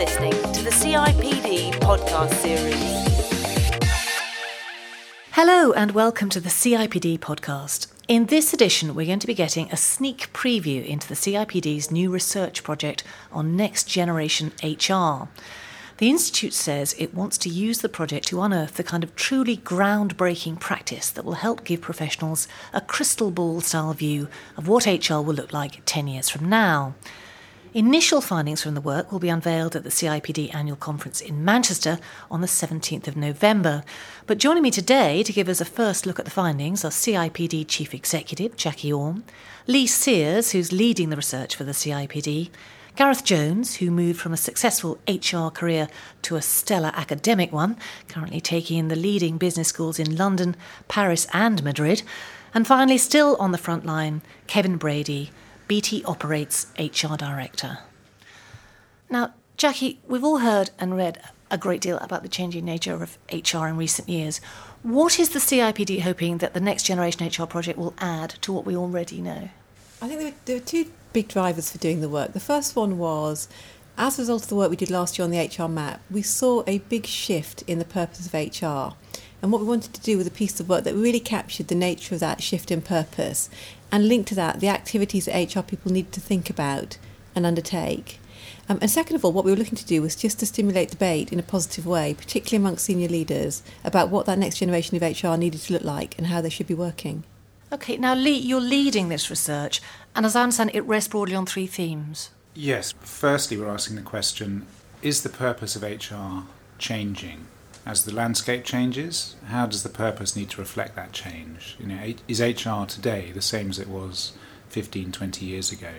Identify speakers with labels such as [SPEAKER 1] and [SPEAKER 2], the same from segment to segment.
[SPEAKER 1] listening to the CIPD podcast series.
[SPEAKER 2] Hello, and welcome to the CIPD podcast. In this edition, we're going to be getting a sneak preview into the CIPD's new research project on next generation HR. The Institute says it wants to use the project to unearth the kind of truly groundbreaking practice that will help give professionals a crystal ball style view of what HR will look like 10 years from now. Initial findings from the work will be unveiled at the CIPD annual conference in Manchester on the 17th of November. But joining me today to give us a first look at the findings are CIPD Chief Executive Jackie Orme, Lee Sears, who's leading the research for the CIPD, Gareth Jones, who moved from a successful HR career to a stellar academic one, currently taking in the leading business schools in London, Paris, and Madrid. And finally, still on the front line, Kevin Brady, BT Operates HR Director. Now, Jackie, we've all heard and read a great deal about the changing nature of HR in recent years. What is the CIPD hoping that the Next Generation HR project will add to what we already know?
[SPEAKER 3] I think there were, two big drivers for doing the work. The first one was as a result of the work we did last year on the HR map, we saw a big shift in the purpose of HR. And what we wanted to do was a piece of work that really captured the nature of that shift in purpose and linked to that the activities that HR people needed to think about and undertake. Um, and second of all, what we were looking to do was just to stimulate debate in a positive way, particularly amongst senior leaders, about what that next generation of HR needed to look like and how they should be working.
[SPEAKER 2] Okay, now Lee, you're leading this research, and as I understand, it rests broadly on three themes.
[SPEAKER 4] Yes. Firstly, we're asking the question is the purpose of HR changing? As the landscape changes, how does the purpose need to reflect that change? You know, is HR today the same as it was 15, 20 years ago?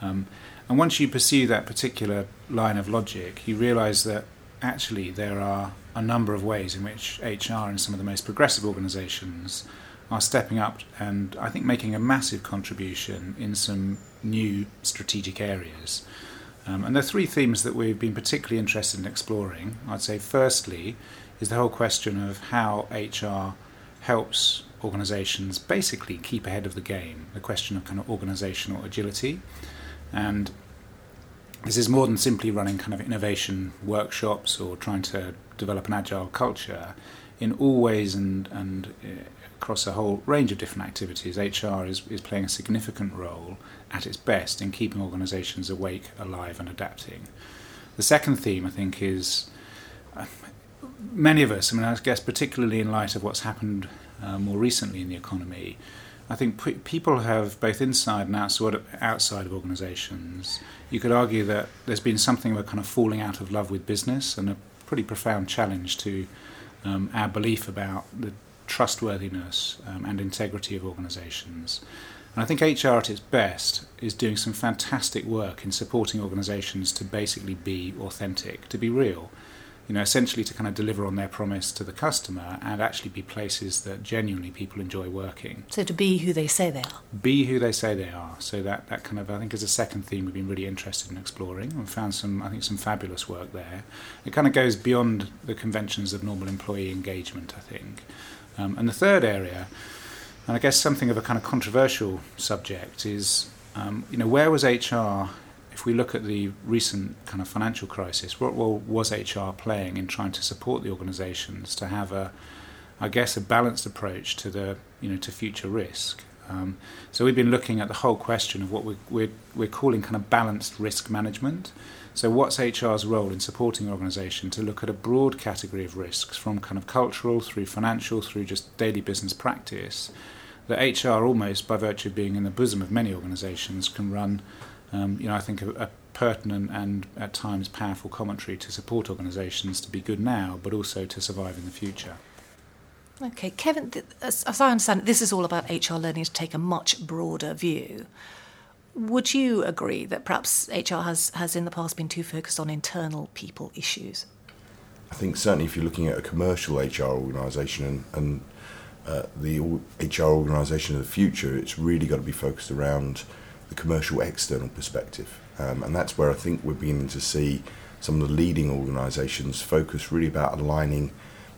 [SPEAKER 4] Um, and once you pursue that particular line of logic, you realize that actually there are a number of ways in which HR in some of the most progressive organizations are stepping up and I think making a massive contribution in some new strategic areas. Um, and are three themes that we've been particularly interested in exploring. I'd say, firstly, is the whole question of how HR helps organizations basically keep ahead of the game, the question of kind of organizational agility. And this is more than simply running kind of innovation workshops or trying to develop an agile culture. In all ways and, and uh, across a whole range of different activities, HR is, is playing a significant role at its best in keeping organisations awake, alive, and adapting. The second theme, I think, is uh, many of us, I mean, I guess particularly in light of what's happened uh, more recently in the economy, I think p- people have, both inside and outside, outside of organisations, you could argue that there's been something of a kind of falling out of love with business and a pretty profound challenge to um, our belief about the trustworthiness um, and integrity of organisations. And I think HR at its best is doing some fantastic work in supporting organisations to basically be authentic, to be real. You know, essentially to kind of deliver on their promise to the customer and actually be places that genuinely people enjoy working.
[SPEAKER 2] So to be who they say they are.
[SPEAKER 4] Be who they say they are. So that, that kind of I think is a second theme we've been really interested in exploring and found some I think some fabulous work there. It kind of goes beyond the conventions of normal employee engagement, I think. Um, and the third area, and I guess something of a kind of controversial subject, is um, you know where was HR? If we look at the recent kind of financial crisis, what role was HR playing in trying to support the organisations to have a, I guess, a balanced approach to the you know to future risk? Um, so we've been looking at the whole question of what we're, we're, we're calling kind of balanced risk management. So, what's HR's role in supporting an organisation to look at a broad category of risks, from kind of cultural through financial through just daily business practice, that HR almost by virtue of being in the bosom of many organisations can run, um, you know, I think a, a pertinent and at times powerful commentary to support organisations to be good now, but also to survive in the future.
[SPEAKER 2] Okay, Kevin, as, I understand this is all about HR learning to take a much broader view. Would you agree that perhaps HR has, has in the past been too focused on internal people issues?
[SPEAKER 5] I think certainly if you're looking at a commercial HR organisation and, and uh, the HR organisation of the future, it's really got to be focused around the commercial external perspective. Um, and that's where I think we're beginning to see some of the leading organisations focus really about aligning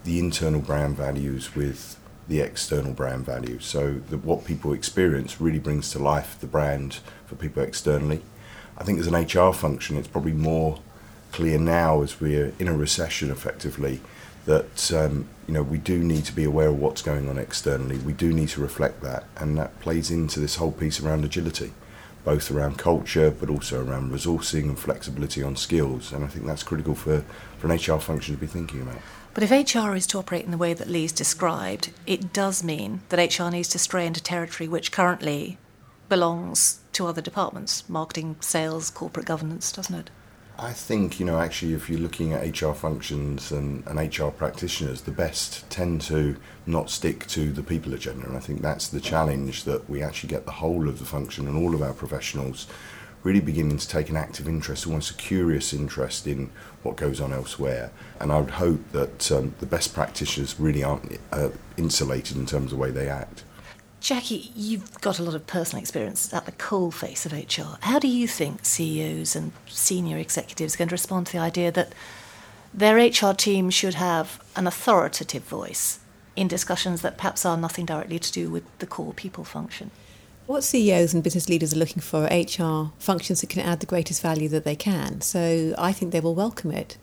[SPEAKER 5] the internal brand values with the external brand value. So that what people experience really brings to life the brand for people externally. I think as an HR function, it's probably more clear now as we're in a recession effectively that um, you know we do need to be aware of what's going on externally. We do need to reflect that, and that plays into this whole piece around agility, both around culture but also around resourcing and flexibility on skills. And I think that's critical for, for an HR function to be thinking about.
[SPEAKER 2] But if HR is to operate in the way that Lee's described, it does mean that HR needs to stray into territory which currently belongs to other departments marketing, sales, corporate governance, doesn't it?
[SPEAKER 5] I think, you know, actually, if you're looking at HR functions and, and HR practitioners, the best tend to not stick to the people agenda. And I think that's the challenge that we actually get the whole of the function and all of our professionals really beginning to take an active interest, almost a curious interest in what goes on elsewhere. And I would hope that um, the best practitioners really aren't uh, insulated in terms of the way they act.
[SPEAKER 2] Jackie, you've got a lot of personal experience at the coal face of HR. How do you think CEOs and senior executives are going to respond to the idea that their HR team should have an authoritative voice in discussions that perhaps are nothing directly to do with the core people function?
[SPEAKER 3] What CEOs and business leaders are looking for are HR functions that can add the greatest value that they can. So I think they will welcome it.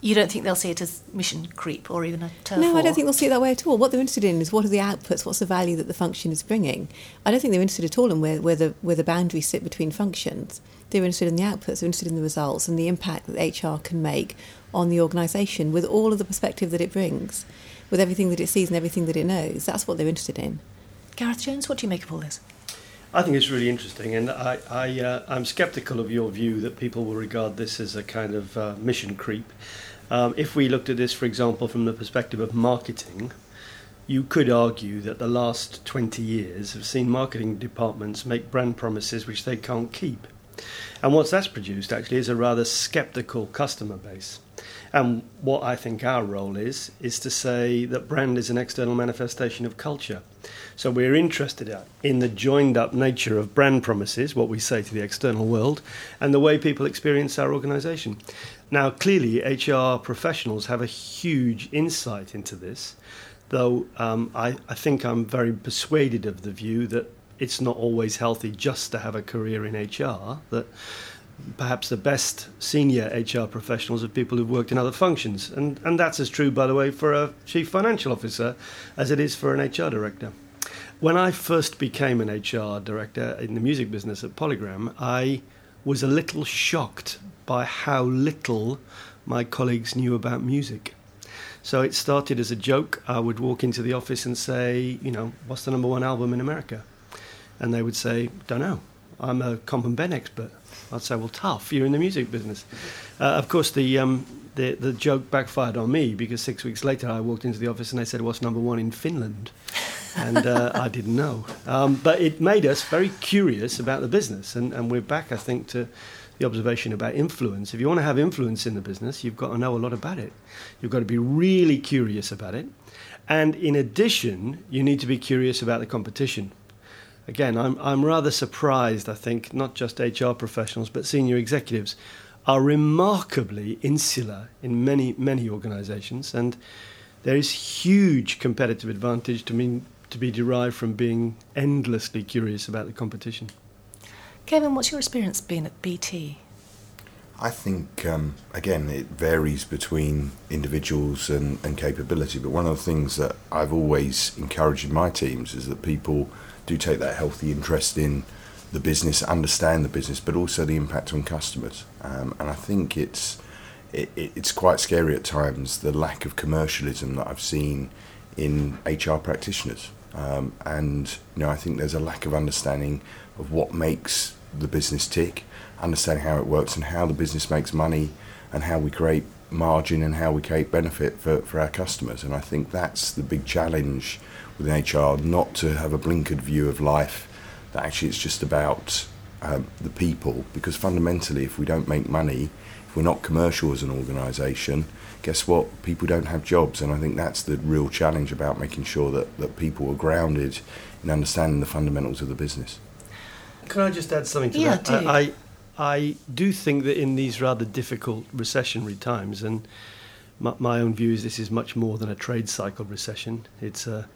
[SPEAKER 2] You don't think they'll see it as mission creep or even a turf
[SPEAKER 3] No, I don't think they'll see it that way at all. What they're interested in is what are the outputs, what's the value that the function is bringing. I don't think they're interested at all in where, where, the, where the boundaries sit between functions. They're interested in the outputs, they're interested in the results and the impact that HR can make on the organisation with all of the perspective that it brings, with everything that it sees and everything that it knows. That's what they're interested in.
[SPEAKER 2] Gareth Jones, what do you make of all this?
[SPEAKER 6] I think it's really interesting, and I, I, uh, I'm sceptical of your view that people will regard this as a kind of uh, mission creep. Um, if we looked at this, for example, from the perspective of marketing, you could argue that the last 20 years have seen marketing departments make brand promises which they can't keep. And what that's produced actually is a rather skeptical customer base. And what I think our role is, is to say that brand is an external manifestation of culture. So we're interested in the joined up nature of brand promises, what we say to the external world, and the way people experience our organisation. Now, clearly, HR professionals have a huge insight into this, though um, I, I think I'm very persuaded of the view that it's not always healthy just to have a career in HR, that perhaps the best senior HR professionals are people who've worked in other functions. And, and that's as true, by the way, for a chief financial officer as it is for an HR director. When I first became an HR director in the music business at Polygram, I was a little shocked by how little my colleagues knew about music. So it started as a joke. I would walk into the office and say, you know, what's the number one album in America? And they would say, don't know. I'm a comp and ben expert. I'd say, well, tough. You're in the music business. Uh, of course, the, um, the the joke backfired on me because six weeks later I walked into the office and they said, what's number one in Finland? and uh, I didn't know. Um, but it made us very curious about the business, and, and we're back, I think, to the observation about influence. If you want to have influence in the business, you've got to know a lot about it. You've got to be really curious about it. And in addition, you need to be curious about the competition. Again, I'm, I'm rather surprised, I think, not just HR professionals, but senior executives are remarkably insular in many, many organizations. And there is huge competitive advantage to, mean, to be derived from being endlessly curious about the competition.
[SPEAKER 2] Kevin, what's your experience been at BT?
[SPEAKER 5] I think, um, again, it varies between individuals and, and capability, but one of the things that I've always encouraged in my teams is that people do take that healthy interest in the business, understand the business, but also the impact on customers. Um, and I think it's it, it's quite scary at times the lack of commercialism that I've seen in HR practitioners. Um, and you know, I think there's a lack of understanding of what makes the business tick, understanding how it works and how the business makes money, and how we create margin and how we create benefit for, for our customers. And I think that's the big challenge within HR, not to have a blinkered view of life, that actually it's just about um, the people, because fundamentally, if we don't make money, if we're not commercial as an organisation, guess what? People don't have jobs, and I think that's the real challenge about making sure that, that people are grounded in understanding the fundamentals of the business.
[SPEAKER 6] Can I just add something to
[SPEAKER 2] Yeah,
[SPEAKER 6] that?
[SPEAKER 2] do.
[SPEAKER 6] I, I, I do think that in these rather difficult recessionary times, and my, my own view is this is much more than a trade cycle recession. It's a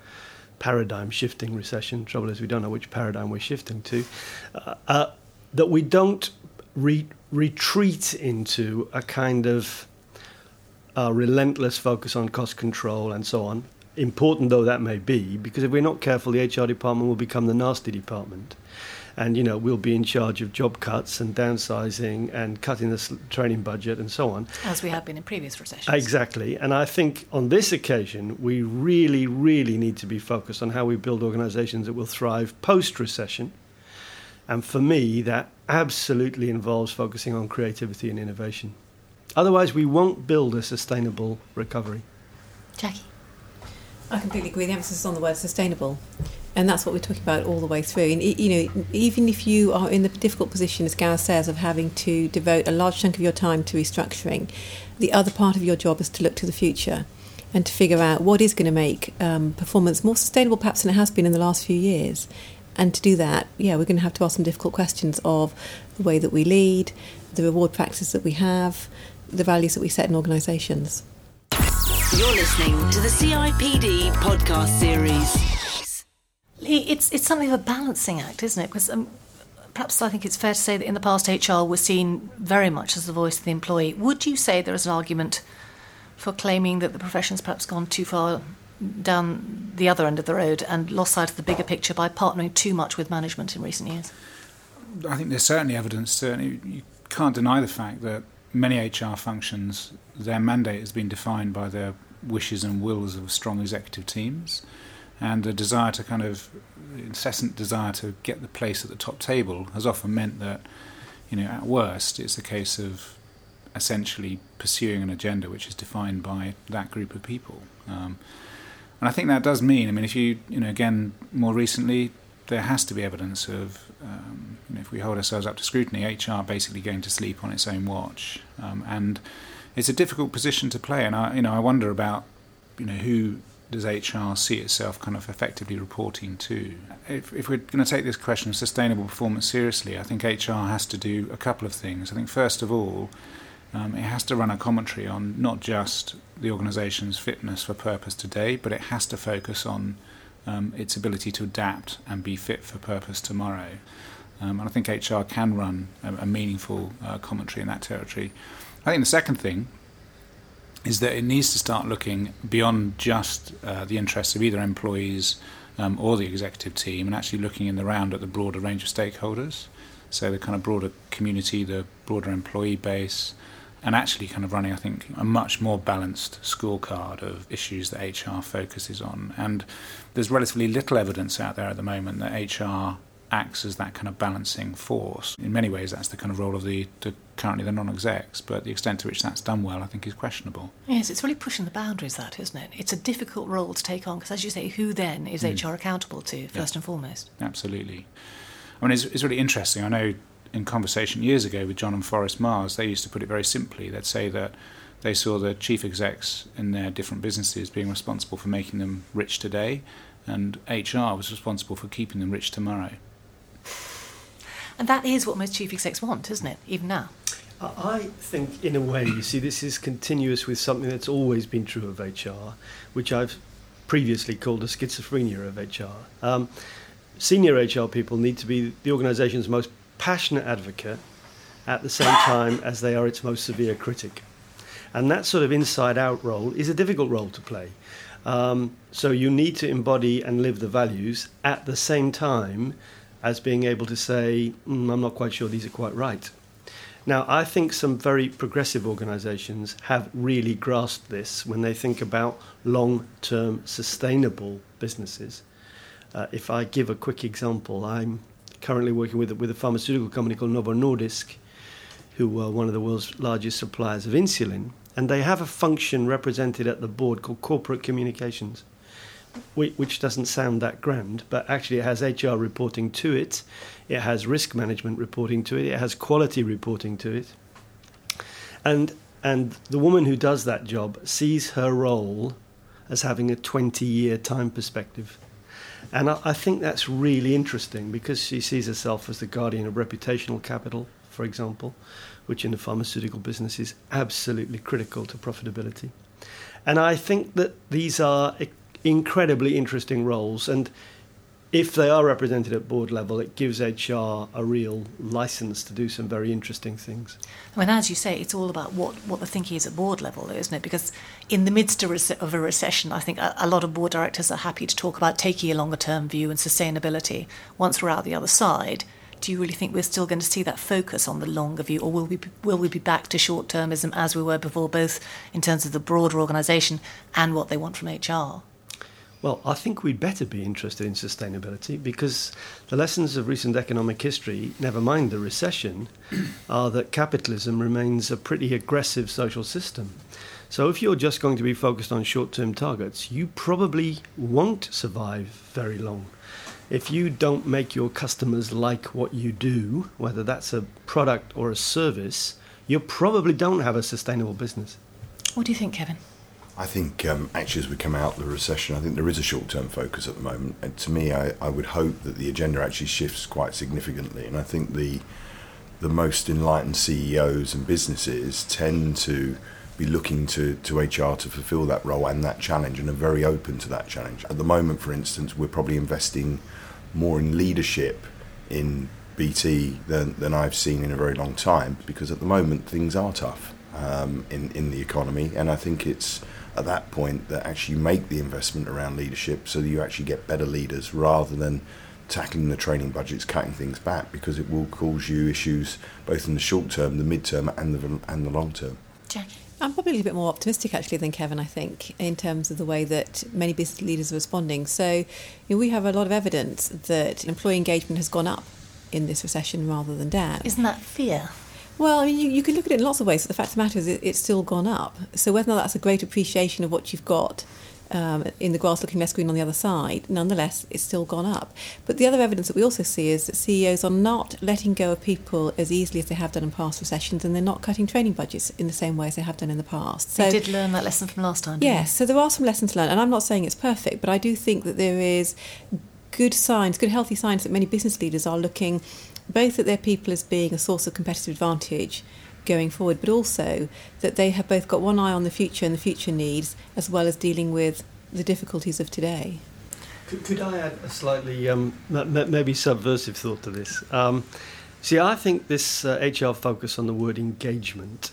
[SPEAKER 6] paradigm shifting recession. Trouble is, we don't know which paradigm we're shifting to. Uh, uh, that we don't re- retreat into a kind of uh, relentless focus on cost control and so on, important though that may be, because if we're not careful, the HR department will become the nasty department. And, you know, we'll be in charge of job cuts and downsizing and cutting the training budget and so on.
[SPEAKER 2] As we have been in previous recessions.
[SPEAKER 6] Exactly. And I think on this occasion, we really, really need to be focused on how we build organizations that will thrive post recession. And for me, that absolutely involves focusing on creativity and innovation. Otherwise, we won't build a sustainable recovery.
[SPEAKER 2] Jackie?
[SPEAKER 3] I completely agree. The emphasis is on the word sustainable. And that's what we're talking about all the way through. And, you know, even if you are in the difficult position, as Gareth says, of having to devote a large chunk of your time to restructuring, the other part of your job is to look to the future and to figure out what is going to make um, performance more sustainable, perhaps, than it has been in the last few years. And to do that, yeah, we're going to have to ask some difficult questions of the way that we lead, the reward practices that we have, the values that we set in organisations.
[SPEAKER 1] You're listening to the CIPD podcast series.
[SPEAKER 2] It's it's something of a balancing act, isn't it? Because um, perhaps I think it's fair to say that in the past HR was seen very much as the voice of the employee. Would you say there is an argument for claiming that the profession's perhaps gone too far down the other end of the road and lost sight of the bigger picture by partnering too much with management in recent years?
[SPEAKER 4] I think there's certainly evidence. Certainly, you can't deny the fact that many HR functions, their mandate has been defined by their wishes and wills of strong executive teams and a desire to kind of incessant desire to get the place at the top table has often meant that you know at worst it's a case of essentially pursuing an agenda which is defined by that group of people. Um, and I think that does mean I mean if you you know again more recently there has to be evidence of um, you know, if we hold ourselves up to scrutiny HR basically going to sleep on its own watch um, and it's a difficult position to play and I you know I wonder about you know who does HR see itself kind of effectively reporting to? If, if we're going to take this question of sustainable performance seriously, I think HR has to do a couple of things. I think, first of all, um, it has to run a commentary on not just the organisation's fitness for purpose today, but it has to focus on um, its ability to adapt and be fit for purpose tomorrow. Um, and I think HR can run a, a meaningful uh, commentary in that territory. I think the second thing is that it needs to start looking beyond just uh, the interests of either employees um, or the executive team and actually looking in the round at the broader range of stakeholders. So the kind of broader community, the broader employee base, and actually kind of running, I think, a much more balanced scorecard of issues that HR focuses on. And there's relatively little evidence out there at the moment that HR acts as that kind of balancing force. In many ways, that's the kind of role of the, the currently the non-execs, but the extent to which that's done well, I think, is questionable.
[SPEAKER 2] Yes, it's really pushing the boundaries, that isn't it? It's a difficult role to take on because, as you say, who then is mm. HR accountable to first yeah. and foremost?
[SPEAKER 4] Absolutely. I mean, it's, it's really interesting. I know in conversation years ago with John and Forrest Mars, they used to put it very simply. They'd say that they saw the chief execs in their different businesses being responsible for making them rich today, and HR was responsible for keeping them rich tomorrow.
[SPEAKER 2] And that is what most chief execs want, isn't it, even now?
[SPEAKER 6] I think, in a way, you see, this is continuous with something that's always been true of HR, which I've previously called a schizophrenia of HR. Um, senior HR people need to be the organisation's most passionate advocate at the same time as they are its most severe critic. And that sort of inside out role is a difficult role to play. Um, so you need to embody and live the values at the same time as being able to say, mm, I'm not quite sure these are quite right. Now, I think some very progressive organizations have really grasped this when they think about long term sustainable businesses. Uh, if I give a quick example, I'm currently working with, with a pharmaceutical company called Novo Nordisk, who are one of the world's largest suppliers of insulin, and they have a function represented at the board called corporate communications which doesn't sound that grand, but actually it has HR reporting to it, it has risk management reporting to it, it has quality reporting to it. And, and the woman who does that job sees her role as having a 20 year time perspective. And I, I think that's really interesting because she sees herself as the guardian of reputational capital, for example, which in the pharmaceutical business is absolutely critical to profitability. And I think that these are incredibly interesting roles. And if they are represented at board level, it gives HR a real license to do some very interesting things.
[SPEAKER 2] I mean, as you say, it's all about what, what the thinking is at board level, isn't it? Because in the midst of a recession, I think a, a lot of board directors are happy to talk about taking a longer term view and sustainability. Once we're out the other side, do you really think we're still going to see that focus on the longer view, or will we be, will we be back to short termism as we were before, both in terms of the broader organisation and what they want from HR?
[SPEAKER 6] Well, I think we'd better be interested in sustainability because the lessons of recent economic history, never mind the recession, are that capitalism remains a pretty aggressive social system. So if you're just going to be focused on short term targets, you probably won't survive very long. If you don't make your customers like what you do, whether that's a product or a service, you probably don't have a sustainable business.
[SPEAKER 2] What do you think, Kevin?
[SPEAKER 5] I think um, actually, as we come out of the recession, I think there is a short term focus at the moment. And to me, I, I would hope that the agenda actually shifts quite significantly. And I think the the most enlightened CEOs and businesses tend to be looking to, to HR to fulfill that role and that challenge and are very open to that challenge. At the moment, for instance, we're probably investing more in leadership in BT than, than I've seen in a very long time because at the moment things are tough um, in, in the economy. And I think it's at that point that actually you make the investment around leadership so that you actually get better leaders rather than tackling the training budgets, cutting things back because it will cause you issues both in the short term, the mid term, and the and the long term.
[SPEAKER 2] Jackie.
[SPEAKER 3] I'm probably a little bit more optimistic actually than Kevin, I think, in terms of the way that many business leaders are responding. So you know, we have a lot of evidence that employee engagement has gone up in this recession rather than down.
[SPEAKER 2] Isn't that fear?
[SPEAKER 3] Well, I mean, you, you can look at it in lots of ways. But the fact of the matter is, it, it's still gone up. So whether or not that's a great appreciation of what you've got um, in the grass looking less green on the other side, nonetheless, it's still gone up. But the other evidence that we also see is that CEOs are not letting go of people as easily as they have done in past recessions, and they're not cutting training budgets in the same way as they have done in the past.
[SPEAKER 2] So, did learn that lesson from last time.
[SPEAKER 3] Yes, so there are some lessons learned, and I'm not saying it's perfect, but I do think that there is good signs, good healthy signs that many business leaders are looking both at their people as being a source of competitive advantage going forward, but also that they have both got one eye on the future and the future needs, as well as dealing with the difficulties of today.
[SPEAKER 6] Could, could I add a slightly um, maybe subversive thought to this? Um, see, I think this uh, HR focus on the word engagement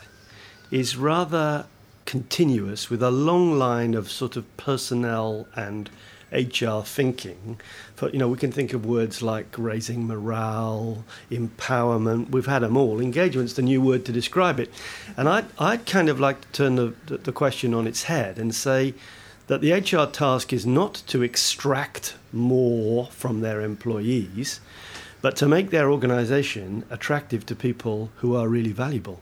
[SPEAKER 6] is rather continuous with a long line of sort of personnel and HR thinking. For, you know, we can think of words like raising morale, empowerment. We've had them all. Engagement's the new word to describe it. And I'd, I'd kind of like to turn the, the question on its head and say that the HR task is not to extract more from their employees, but to make their organization attractive to people who are really valuable.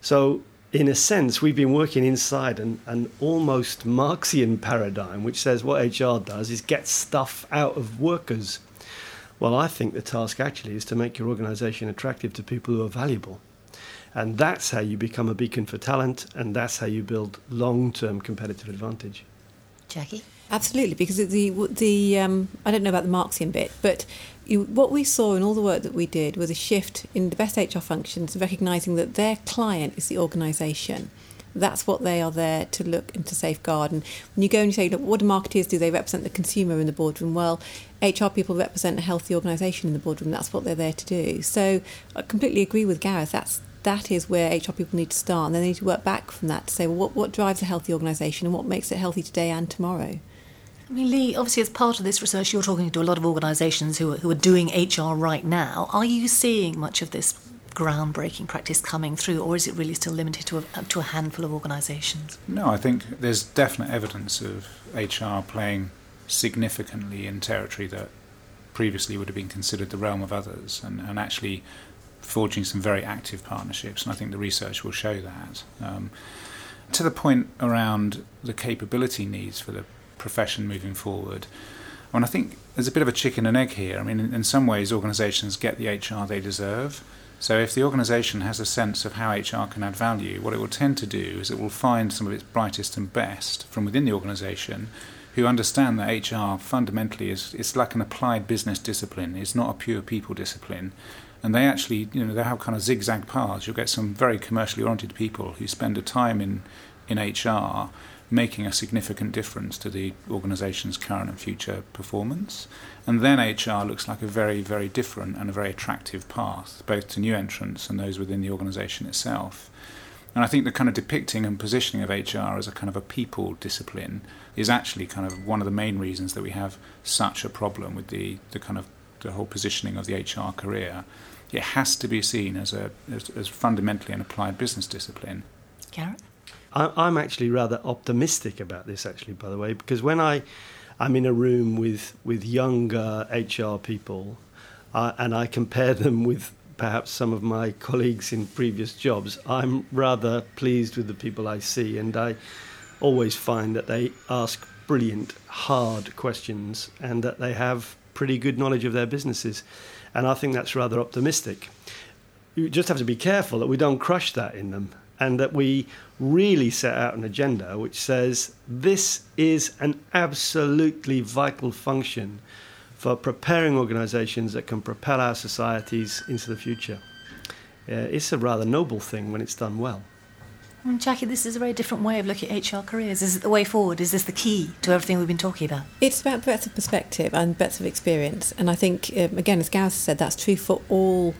[SPEAKER 6] So in a sense, we've been working inside an, an almost Marxian paradigm, which says what HR does is get stuff out of workers. Well, I think the task actually is to make your organisation attractive to people who are valuable. And that's how you become a beacon for talent, and that's how you build long term competitive advantage.
[SPEAKER 2] Jackie?
[SPEAKER 3] Absolutely, because the the um, I don't know about the Marxian bit, but you, what we saw in all the work that we did was a shift in the best HR functions, recognizing that their client is the organisation. That's what they are there to look and to safeguard. And when you go and you say, look, what do marketers do? They represent the consumer in the boardroom. Well, HR people represent a healthy organisation in the boardroom. That's what they're there to do. So I completely agree with Gareth. That's that is where HR people need to start, and they need to work back from that to say, well, what, what drives a healthy organisation and what makes it healthy today and tomorrow.
[SPEAKER 2] I mean, Lee, obviously, as part of this research, you're talking to a lot of organisations who are, who are doing HR right now. Are you seeing much of this groundbreaking practice coming through, or is it really still limited to a, to a handful of organisations?
[SPEAKER 4] No, I think there's definite evidence of HR playing significantly in territory that previously would have been considered the realm of others, and, and actually forging some very active partnerships. And I think the research will show that. Um, to the point around the capability needs for the profession moving forward. And I think there's a bit of a chicken and egg here. I mean, in, in some ways, organisations get the HR they deserve. So if the organisation has a sense of how HR can add value, what it will tend to do is it will find some of its brightest and best from within the organisation who understand that HR fundamentally is it's like an applied business discipline. It's not a pure people discipline. And they actually, you know, they have kind of zigzag paths. You'll get some very commercially oriented people who spend a time in, in HR making a significant difference to the organisation's current and future performance. And then HR looks like a very, very different and a very attractive path, both to new entrants and those within the organisation itself. And I think the kind of depicting and positioning of HR as a kind of a people discipline is actually kind of one of the main reasons that we have such a problem with the, the kind of the whole positioning of the HR career. It has to be seen as a as, as fundamentally an applied business discipline.
[SPEAKER 2] Gareth?
[SPEAKER 6] I'm actually rather optimistic about this, actually, by the way, because when I, I'm in a room with, with younger HR people uh, and I compare them with perhaps some of my colleagues in previous jobs, I'm rather pleased with the people I see, and I always find that they ask brilliant, hard questions and that they have pretty good knowledge of their businesses. And I think that's rather optimistic. You just have to be careful that we don't crush that in them and that we really set out an agenda which says this is an absolutely vital function for preparing organizations that can propel our societies into the future. Uh, it's a rather noble thing when it's done well.
[SPEAKER 2] And Jackie, this is a very different way of looking at HR careers. Is it the way forward? Is this the key to everything we've been talking about?
[SPEAKER 3] It's about breadth of perspective and breadth of experience. And I think, um, again, as Gareth said, that's true for all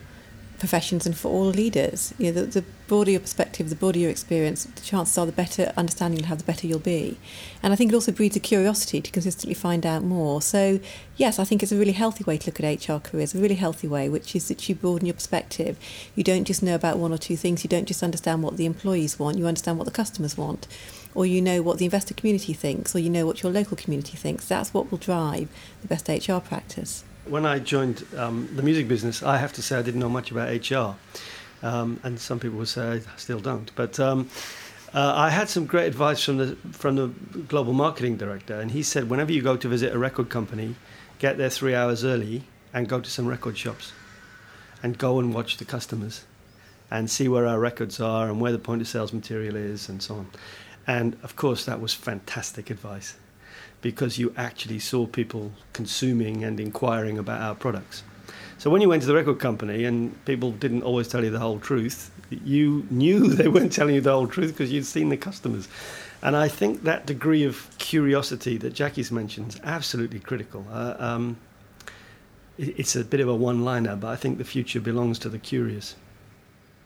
[SPEAKER 3] professions and for all leaders. You know, the, the broader your perspective, the broader your experience, the chances are the better understanding you'll have, the better you'll be. And I think it also breeds a curiosity to consistently find out more. So, yes, I think it's a really healthy way to look at HR careers, a really healthy way, which is that you broaden your perspective. You don't just know about one or two things, you don't just understand what the employees want, you understand what the customers want. Or you know what the investor community thinks, or you know what your local community thinks. That's what will drive the best HR practice.
[SPEAKER 6] When I joined um, the music business, I have to say I didn't know much about HR. Um, and some people would say I still don't. But um, uh, I had some great advice from the, from the global marketing director. And he said, whenever you go to visit a record company, get there three hours early and go to some record shops and go and watch the customers and see where our records are and where the point of sales material is and so on. And of course, that was fantastic advice because you actually saw people consuming and inquiring about our products. So when you went to the record company and people didn't always tell you the whole truth, you knew they weren't telling you the whole truth because you'd seen the customers. And I think that degree of curiosity that Jackie's mentioned is absolutely critical. Uh, um, it's a bit of a one liner, but I think the future belongs to the curious.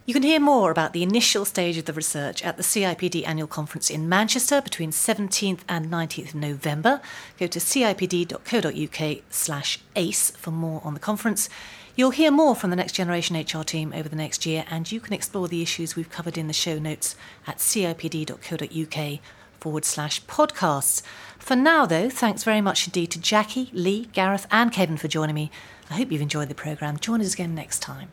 [SPEAKER 2] You can hear more about the initial stage of the research at the CIPD annual conference in Manchester between 17th and 19th November. Go to cipd.co.uk slash ACE for more on the conference. You'll hear more from the Next Generation HR team over the next year, and you can explore the issues we've covered in the show notes at cipd.co.uk forward slash podcasts. For now, though, thanks very much indeed to Jackie, Lee, Gareth, and Kevin for joining me. I hope you've enjoyed the programme. Join us again next time.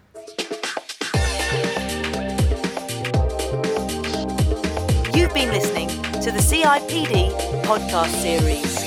[SPEAKER 1] You've been listening to the CIPD podcast series.